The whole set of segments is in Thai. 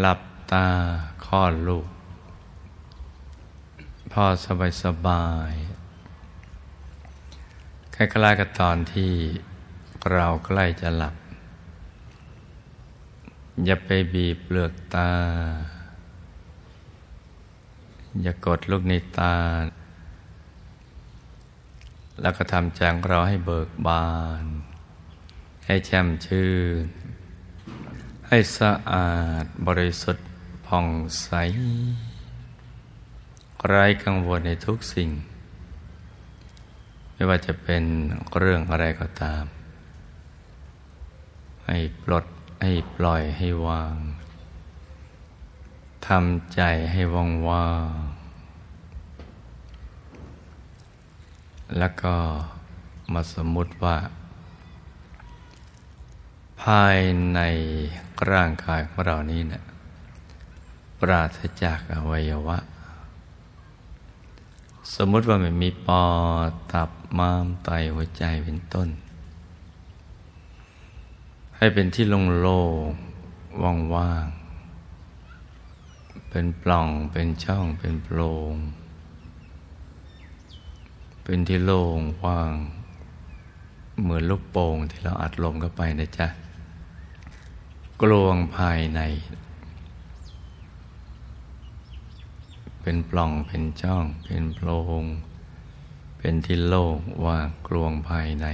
หลับตาคลอดลูกพอสบายสบายคล้ายๆกับตอนที่เราใกล้จะหลับ อย่าไปบีบเปลือกตา อย่ากดลูกในตา แล้วก็ทำใจของเราให้เบิกบาน ให้แช่มชื่น ให้สะอาดบริสุทธิ์ผ่องใส ไร้กังวลในทุกสิ่ง ไม่ว่าจะเป็นเรื่องอะไรก็ตาม ให้ปลดให้ปล่อยให้วางทำใจให้ว่างว่างแล้วก็มาสมมุติว่า ภายใน ร่างกายของเรานี้เนะี่ยปราศจากอวัยวะ สมมติว่ามันมีปอดตับม้ามไตหัวใจเป็นต้น ให้เป็นที่โล่งๆว่างๆเป็นปล่องเป็นช่องเป็นโปร่งเป็นที่โล่งว่าง เหมือนลูกโป่งที่เราอัดลมเข้าไปนะจ๊ะ กลวงภายใน เป็นปล่องเป็นช่อง เป็นโพรงเป็นที่โล่งว่างกลวงภายใน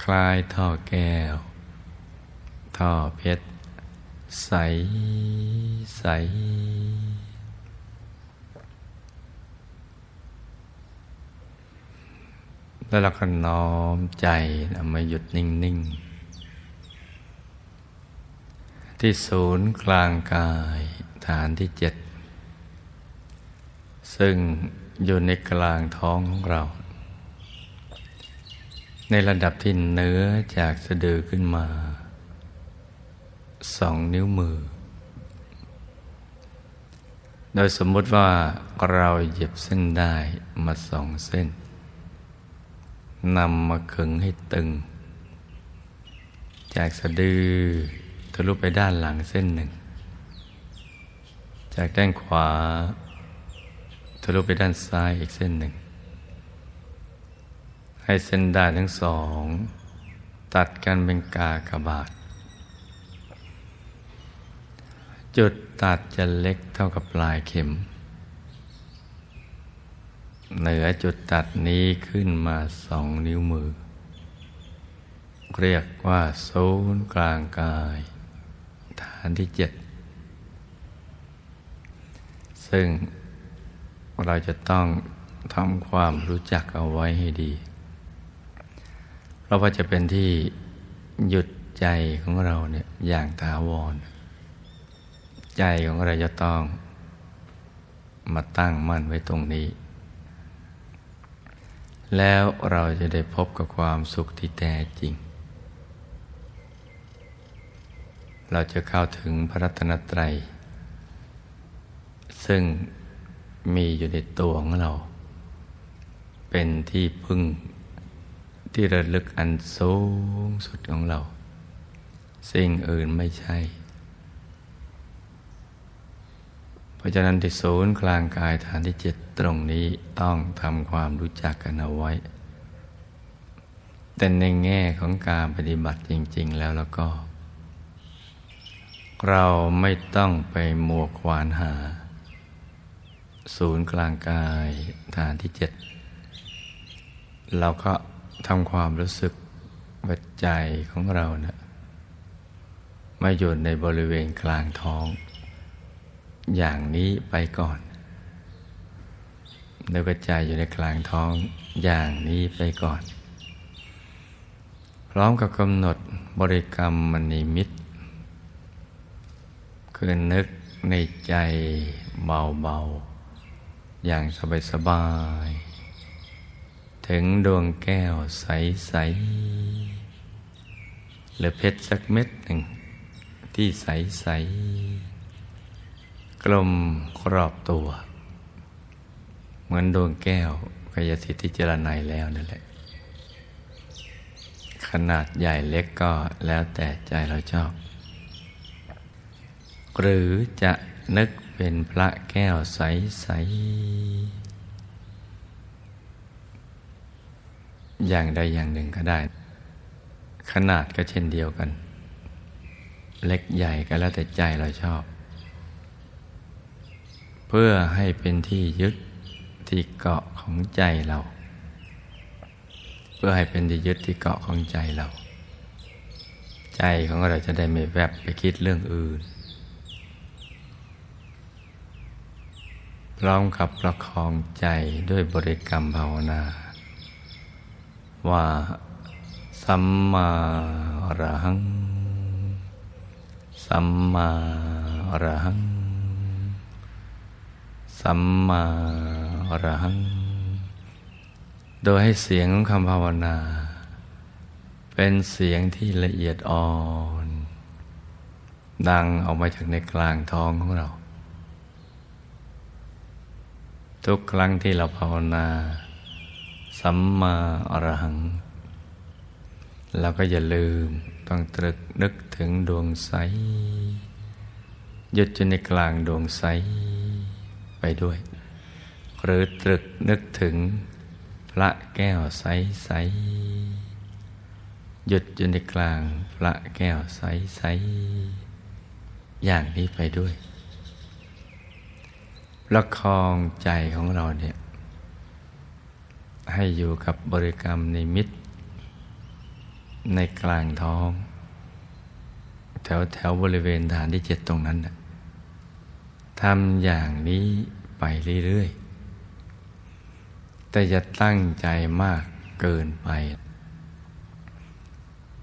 คล้ายท่อแก้ว ท่อเพชร ใส ใส แล้วเราก็น้อมใจมาหยุดนิ่ง ๆ ที่ศูนย์กลางกายฐานที่เจ็ดซึ่งอยู่ในกลางท้องของเรา ในระดับที่เนื้อจากสะดือขึ้นมาสองนิ้วมือ โดยสมมติว่าเราเหยียบเส้นได้มาสองเส้นนำมาขึงให้ตึง จากสะดือ ทะลุไปด้านหลังเส้นหนึ่ง จากด้านขวา ทะลุไปด้านซ้ายอีกเส้นหนึ่ง ให้เส้นด้านทั้งสอง ตัดกันเป็นกากบาท จุดตัดจะเล็กเท่ากับปลายเข็ม เหนือจุดตัดนี้ขึ้นมาสองนิ้วมือเรียกว่าศูนย์กลางกาย ฐานที่เจ็ดซึ่งเราจะต้องทำความรู้จักเอาไว้ให้ดี เพราะว่าจะเป็นที่หยุดใจของเราเนี่ยอย่างถาวร ใจของเราจะต้องมาตั้งมั่นไว้ตรงนี้ แล้วเราจะได้พบกับความสุขที่แท้จริง เราจะเข้าถึงพระรัตนตรัย ซึ่งมีอยู่ในตัวของเรา เป็นที่พึ่งที่ระลึกอันสูงสุดของเรา สิ่งอื่นไม่ใช่ เพราะฉะนั้นที่ศูนย์กลางกายฐานที่เจ็ดตรงนี้ต้องทำความรู้จักกันเอาไว้ แต่ในแง่ของการปฏิบัติจริง ๆ แล้วแล้วก็ เราไม่ต้องไปมัวควานหา ศูนย์กลางกายฐานที่เจ็ดเราก็ทำความรู้สึกวัดใจของเราเนะี่ยมาอยู่ในบริเวณกลางท้อง อย่างนี้ไปก่อนแล้วกระจายอยู่ในกลางท้องอย่างนี้ไปก่อน พร้อมกับกำหนดบริกรรมมณีมิตร คือนึกในใจเบาๆ อย่างสบายๆ ถึงดวงแก้วใสๆ หรือเพชรสักเม็ดหนึ่ง ที่ใสๆ กลมครอบตัว เหมือนดวงแก้วกายสิทธิเจรไนแล้วนั่นแหละ ขนาดใหญ่เล็กก็แล้วแต่ใจเราชอบ หรือจะนึกเป็นพระแก้วใส ๆ อย่างใดอย่างหนึ่งก็ได้ ขนาดก็เช่นเดียวกัน เล็กใหญ่ก็แล้วแต่ใจเราชอบ เพื่อให้เป็นที่ยึดที่เกาะของใจเรา เพื่อให้เป็นที่ยึดที่เกาะของใจเรา ใจของเราจะได้ไม่แวบไปคิดเรื่องอื่น พร้อมกับประคองใจด้วยบริกรรมภาวนา ว่าสัมมาอรหัง สัมมาอรหัง สัมมาอรหัง โดยให้เสียงของคำภาวนา เป็นเสียงที่ละเอียดอ่อน ดังออกมาจากในกลางท้องของเรา ทุกครั้งที่เราภาวนาสัมมาอรหัง เราก็อย่าลืมต้องตรึกนึกถึงดวงใสหยุดอยู่ในกลางดวงใสไปด้วย หรือตรึกนึกถึงพระแก้วใสใสหยุดอยู่ในกลางพระแก้วใสใสอย่างนี้ไปด้วย ประคองใจของเราเนี่ยให้อยู่กับบริกรรมในมิตรในกลางท้อง แถวแถวบริเวณฐานที่เจ็ดตรงนั้นทำอย่างนี้ไปเรื่อยๆ แต่อย่าตั้งใจมากเกินไป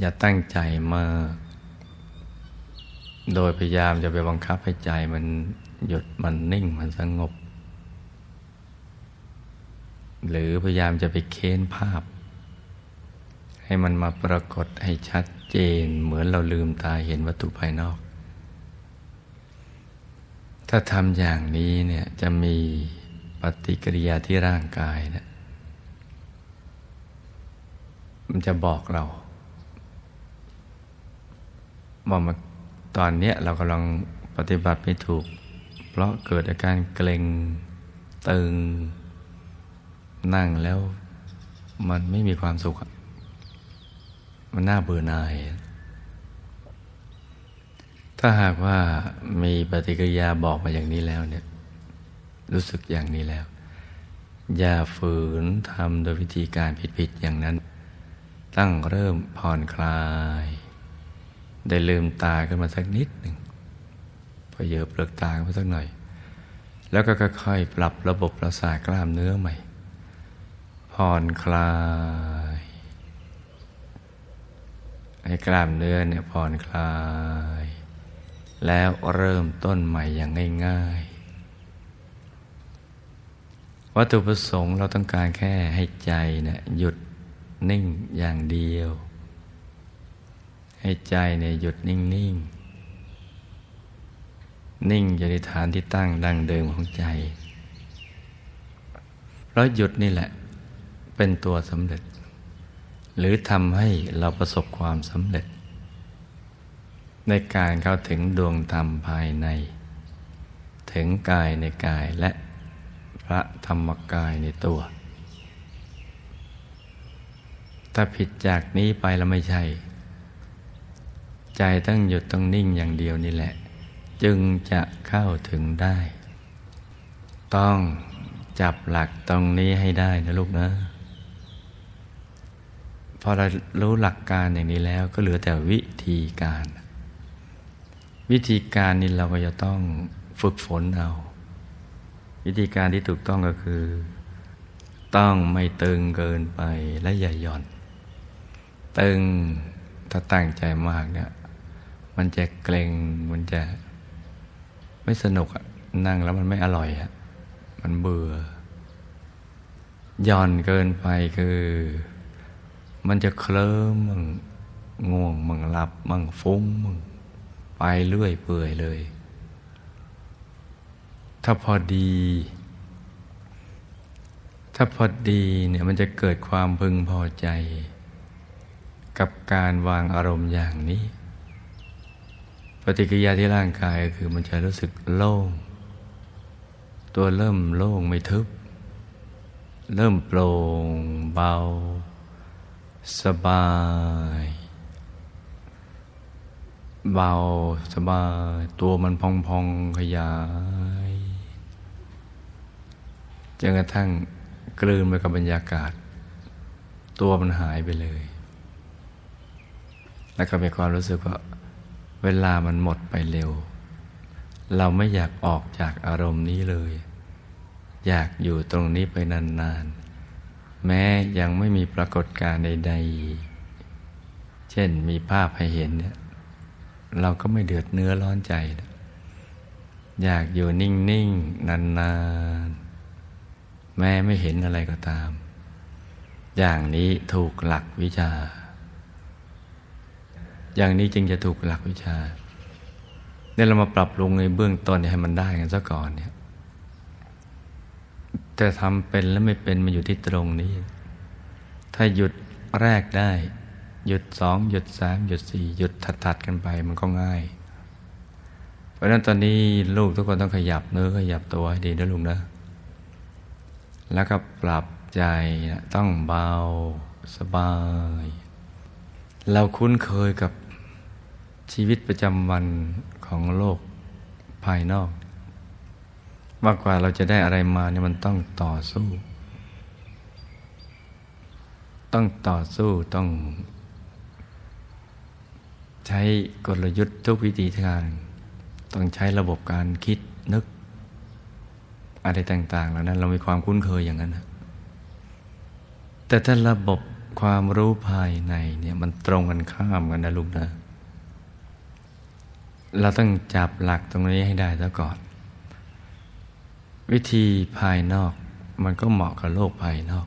อย่าตั้งใจมาก โดยพยายามจะไปบังคับให้ใจมัน หยุดมันนิ่งมันสงบ หรือพยายามจะไปเค้นภาพ ให้มันมาปรากฏให้ชัดเจนเหมือนเราลืมตาเห็นวัตถุภายนอก ถ้าทำอย่างนี้เนี่ยจะมีปฏิกิริยาที่ร่างกายเนะมันจะบอกเราว่ามาตอนเนี้ยเรากำลังปฏิบัติไม่ถูก เพราะเกิดอาการเกร็งตึง นั่งแล้วมันไม่มีความสุข มันน่าเบื่อหน่าย ถ้าหากว่ามีปฏิกิริยาบอกมาอย่างนี้แล้วเนี่ย รู้สึกอย่างนี้แล้ว อย่าฝืนทำโดยวิธีการผิดๆอย่างนั้น ตั้งเริ่มผ่อนคลาย ได้ลืมตาขึ้นมาสักนิดหนึ่ง พอเยอเปลือกตาไปสักหน่อย แล้วก็ค่อยๆปรับระบบประสาทกล้ามเนื้อใหม่ ผ่อนคลาย ให้กล้ามเนื้อเนี่ยผ่อนคลาย แล้วเริ่มต้นใหม่อย่างง่ายๆ วัตถุประสงค์เราต้องการแค่ให้ใจเนี่ยหยุดนิ่งอย่างเดียว ให้ใจเนี่ยหยุดนิ่งๆ นิ่งอยู่ในฐานที่ตั้งดังเดิมของใจเพราะหยุดนี่แหละ เป็นตัวสำเร็จ หรือทำให้เราประสบความสำเร็จ ในการเข้าถึงดวงธรรมภายใน ถึงกายในกายและพระธรรมกายในตัว ถ้าผิดจากนี้ไปแล้วไม่ใช่ ใจต้องหยุดต้องนิ่งอย่างเดียวนี่แหละ จึงจะเข้าถึงได้ ต้องจับหลักตรงนี้ให้ได้นะลูกนะ พอเรารู้หลักการอย่างนี้แล้วก็เหลือแต่วิธีการ วิธีการนี้เราก็จะต้องฝึกฝนเอา วิธีการที่ถูกต้องก็คือ ต้องไม่ตึงเกินไปและอย่าหย่อน ตึงถ้าตั้งใจมากเนี่ยมันจะเกรงมันจะ ไม่สนุกอะนั่งแล้วมันไม่อร่อยอะมันเบื่อย่อนเกินไปคือ มันจะเคลิ้มมึงง่วงมึงหลับมึงฟุ้งมึงไปเรื่อยเปื่อยเลย ถ้าพอดี ถ้าพอดีเนี่ยมันจะเกิดความพึงพอใจ กับการวางอารมณ์อย่างนี้ ปฏิกิริยาที่ร่างกายคือมันจะรู้สึกโล่ง ตัวเริ่มโล่งไม่ทึบ เริ่มโปร่งเบา สบาย เบาสบาย ตัวมันพองพองขยายจนกระทั่งกลืนไปกับบรรยากาศ ตัวมันหายไปเลย แล้วก็มีความรู้สึกว่า เวลามันหมดไปเร็ว เราไม่อยากออกจากอารมณ์นี้เลย อยากอยู่ตรงนี้ไปนานๆ แม้ยังไม่มีปรากฏการณ์ใดๆ เช่นมีภาพให้เห็นเนี่ยเราก็ไม่เดือดเนื้อร้อนใจ อยากอยู่นิ่งๆ นานๆ แม้ไม่เห็นอะไรก็ตาม อย่างนี้ถูกหลักวิชา อย่างนี้จึงจะถูกหลักวิชาเนี่ยเรามาปรับปรุงในเบื้องต้นให้มันได้กันซะก่อนเนี่ยแต่ทำเป็นแล้วไม่เป็นมันอยู่ที่ตรงนี้ ถ้าหยุดแรกได้ หยุดสองหยุดสามหยุดสี่หยุดถัดๆกันไปมันก็ง่าย เพราะฉะนั้นตอนนี้ลูกทุกคนต้องขยับเนื้อขยับตัวให้ดีนะลุงนะ แล้วก็ปรับใจต้องเบาสบาย เราคุ้นเคยกับ ชีวิตประจำวันของโลกภายนอกมากกว่าเราจะได้อะไรมาเนี่ยมันต้องต่อสู้ ต้องต่อสู้ต้อง ใช้กลยุทธ์ทุกวิธีทาง ต้องใช้ระบบการคิดนึก อะไรต่างๆแล้วนั้น เรามีความคุ้นเคยอย่างนั้นนะแต่ถ้าระบบความรู้ภายในเนี่ยมันตรงกันข้ามกันนะลูกนะ เราต้องจับหลักตรงนี้ให้ได้ซะก่อน วิธีภายนอกมันก็เหมาะกับโลกภายนอก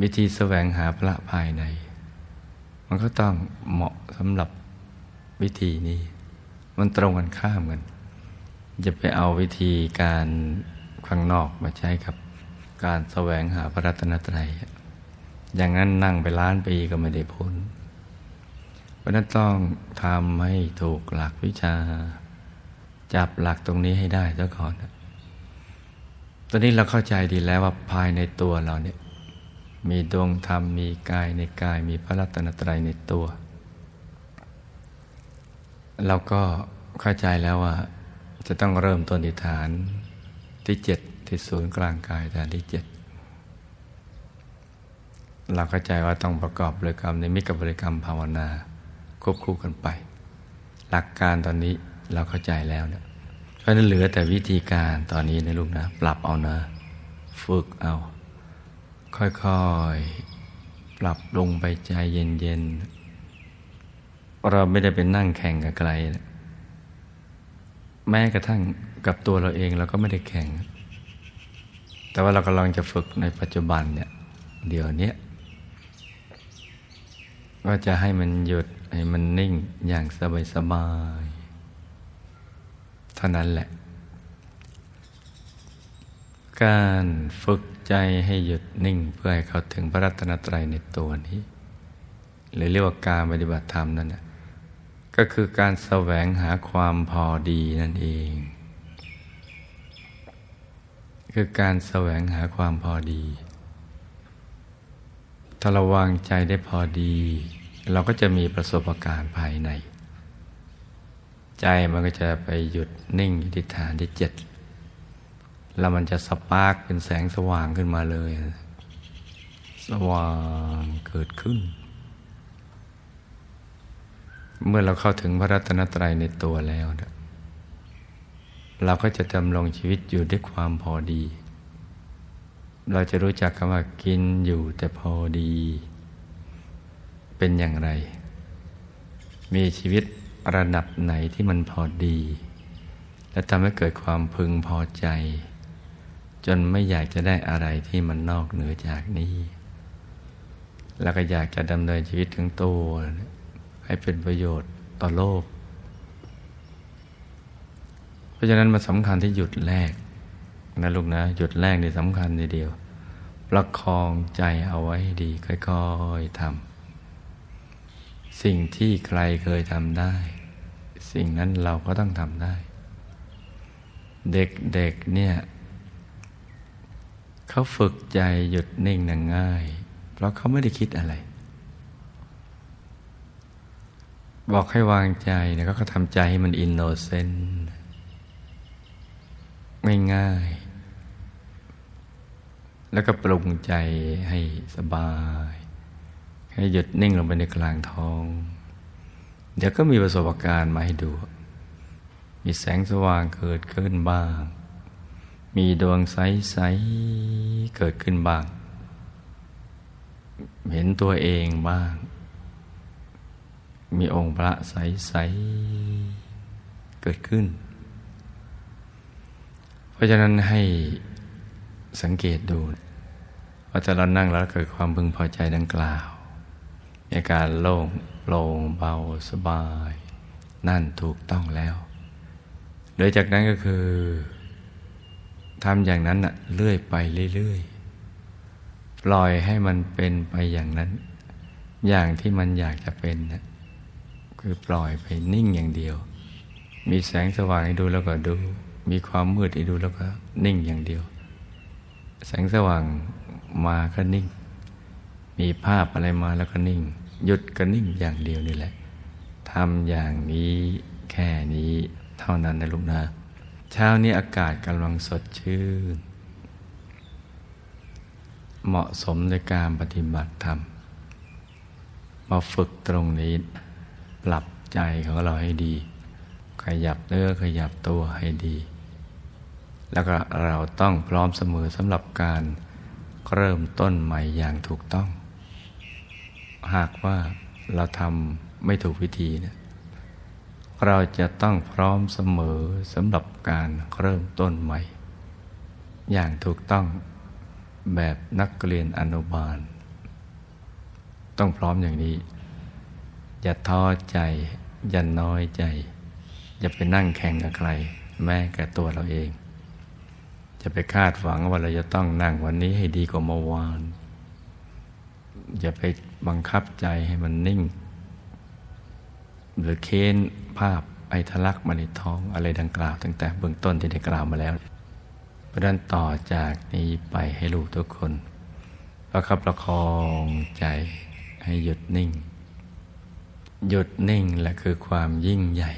วิธีแสวงหาพระภายใน มันก็ต้องเหมาะสำหรับวิธีนี้ มันตรงกันข้ามกันจะไปเอาวิธีการข้างนอกมาใช้กับการแสวงหาพระรัตนตรัย อย่างนั้นนั่งไปล้านปีก็ไม่ได้พ้น ราะนั้นต้องทำให้ถูกหลักวิชา จับหลักตรงนี้ให้ได้ซะก่อน ตอนนี้เราเข้าใจดีแล้วว่าภายในตัวเราเนี่ย มีดวงธรรมมีกายในกายมีพระรัตนตรัยในตัว เราก็เข้าใจแล้วว่า จะต้องเริ่มต้นที่ฐานที่เจ็ดที่ศูนย์กลางกายฐานที่เจ็ดเราเข้าใจว่าต้องประกอบบริกรรมในมิกบริกรรมภาวนา ควบคู่กันไป หลักการตอนนี้เราเข้าใจแล้วเนี่ยเพราะนั้นเหลือแต่วิธีการตอนนี้นะลูกนะ ปรับเอานะ ฝึกเอา ค่อยๆ ปรับลงไปใจเย็นๆ เราไม่ได้เป็นนั่งแข่งกับใครแม้กระทั่งกับตัวเราเองเราก็ไม่ได้แข่ง แต่ว่าเรากำลังจะฝึกในปัจจุบันเนี่ย เดี๋ยวนี้ ก็จะให้มันหยุดให้มันนิ่งอย่างสบายสบายเท่านั้นแหละ การฝึกใจให้หยุดนิ่งเพื่อให้เขาถึงพระรัตนตรัยในตัวนี้ หรือเรียกว่าการปฏิบัติธรรมนั่นก็คือการแสวงหาความพอดีนั่นเอง คือการแสวงหาความพอดีถ้าเราวางใจได้พอดี เราก็จะมีประสบการณ์ภายใน ใจมันก็จะไปหยุดนิ่งอยู่ที่ฐานที่เจ็ดแล้วมันจะสปาร์กเป็นแสงสว่างขึ้นมาเลย สว่างเกิดขึ้น เมื่อเราเข้าถึงพระรัตนตรัยในตัวแล้วเราก็จะดำรงชีวิตอยู่ด้วยความพอดี เราจะรู้จักคำว่ากินอยู่แต่พอดี เป็นอย่างไร มีชีวิตระดับไหนที่มันพอดี และทำให้เกิดความพึงพอใจ จนไม่อยากจะได้อะไรที่มันนอกเหนือจากนี้ แล้วก็อยากจะดำเนินชีวิตทั้งตัวให้เป็นประโยชน์ต่อโลก เพราะฉะนั้นมันสำคัญที่หยุดแรกนะลูกนะ หยุดแรกนี่สำคัญทีเดียว ประคองใจเอาไว้ดีค่อยๆทำ สิ่งที่ใครเคยทำได้ สิ่งนั้นเราก็ต้องทำได้ เด็กๆเเนี่ย เขาฝึกใจหยุดนิ่งนังง่าย เพราะเขาไม่ได้คิดอะไร บอกให้วางใจเนี่ยก็ทำใจให้มันอินโนเซนต์ง่ายๆแล้วก็ปรุงใจให้สบาย ให้หยุดนิ่งลงไปในกลางท้อง เดี๋ยวก็มีประสบการณ์มาให้ดู มีแสงสว่างเกิดขึ้นบ้าง มีดวงใสๆเกิดขึ้นบ้าง เห็นตัวเองบ้าง มีองค์พระใสๆเกิดขึ้น เพราะฉะนั้นให้สังเกตดูว่าจะเรานั่งแล้วเกิดความพึงพอใจดังกล่าว ในการโล่งโปร่งเบาสบาย นั่นถูกต้องแล้ว โดยจากนั้นก็คือทำอย่างนั้นน่ะเรื่อยไปเรื่อยๆ ปล่อยให้มันเป็นไปอย่างนั้น อย่างที่มันอยากจะเป็นนะคือปล่อยไปนิ่งอย่างเดียว มีแสงสว่างให้ดูแล้วก็ดู มีความมืดให้ดูแล้วก็นิ่งอย่างเดียว แสงสว่างมาก็นิ่ง มีภาพอะไรมาแล้วก็นิ่ง หยุดก็นิ่งอย่างเดียวนี่แหละทำอย่างนี้แค่นี้เท่านั้นนะลูกนะเช้านี้อากาศกำลังสดชื่น เหมาะสมในการปฏิบัติธรรม มาฝึกตรงนี้ ปรับใจของเราให้ดี ขยับเนื้อขยับตัวให้ดี แล้วก็เราต้องพร้อมเสมอสำหรับการเริ่มต้นใหม่อย่างถูกต้อง หากว่าเราทำไม่ถูกวิธีเนี่ยเราจะต้องพร้อมเสมอสำหรับการเริ่มต้นใหม่ อย่างถูกต้องแบบนักเรียนอนุบาล ต้องพร้อมอย่างนี้ อย่าท้อใจ อย่าน้อยใจ อย่าไปนั่งแข่งกับใคร แม้แก่ตัวเราเอง จะไปคาดหวังว่าเราจะต้องนั่งวันนี้ให้ดีกว่าเมื่อวาน อย่าไป บังคับใจให้มันนิ่ง หรือเค้นภาพไอทะลักมาในท้องอะไรดังกล่าวตั้งแต่เบื้องต้นที่ได้กล่าวมาแล้ว เพราะนั้นต่อจากนี้ไปให้ลูกทุกคนประคับประคองใจให้หยุดนิ่ง หยุดนิ่งและคือความยิ่งใหญ่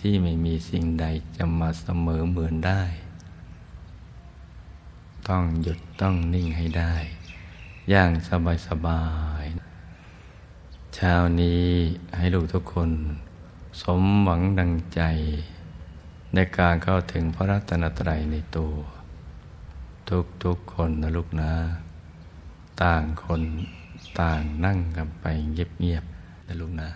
ที่ไม่มีสิ่งใดจะมาเสมอเหมือนได้ ต้องหยุดต้องนิ่งให้ได้ อย่างสบายสบาย เช้านี้ให้ลูกทุกคน สมหวังดังใจ ในการเข้าถึงพระรัตนตรัยในตัว ทุกทุกคนนะลูกนะ ต่างคนต่างนั่งกันไปเงียบๆนะลูกนะ